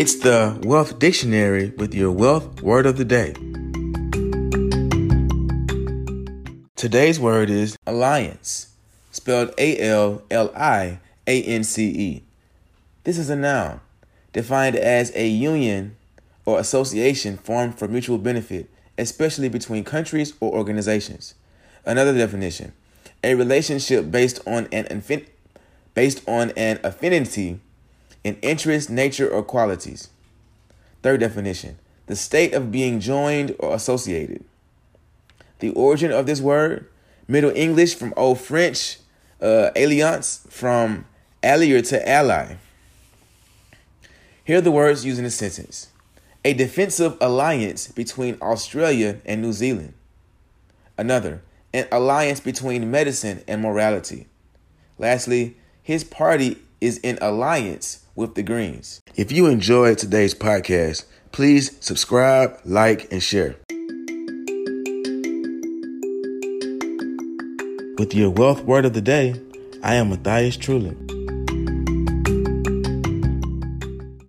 It's the Wealth Dictionary with your wealth word of the day. Today's word is alliance, spelled A L L I A N C E. This is a noun, defined as a union or association formed for mutual benefit, especially between countries or organizations. Another definition, a relationship based on an infin- based on an affinity in interest, nature, or qualities. Third definition the state of being joined or associated. The origin of this word, Middle English from Old French, uh, alliance from allier to ally. Here are the words used in a sentence a defensive alliance between Australia and New Zealand. Another, an alliance between medicine and morality. Lastly, his party is in alliance with the Greens. If you enjoyed today's podcast, please subscribe, like, and share. With your wealth word of the day, I am Matthias Trulin.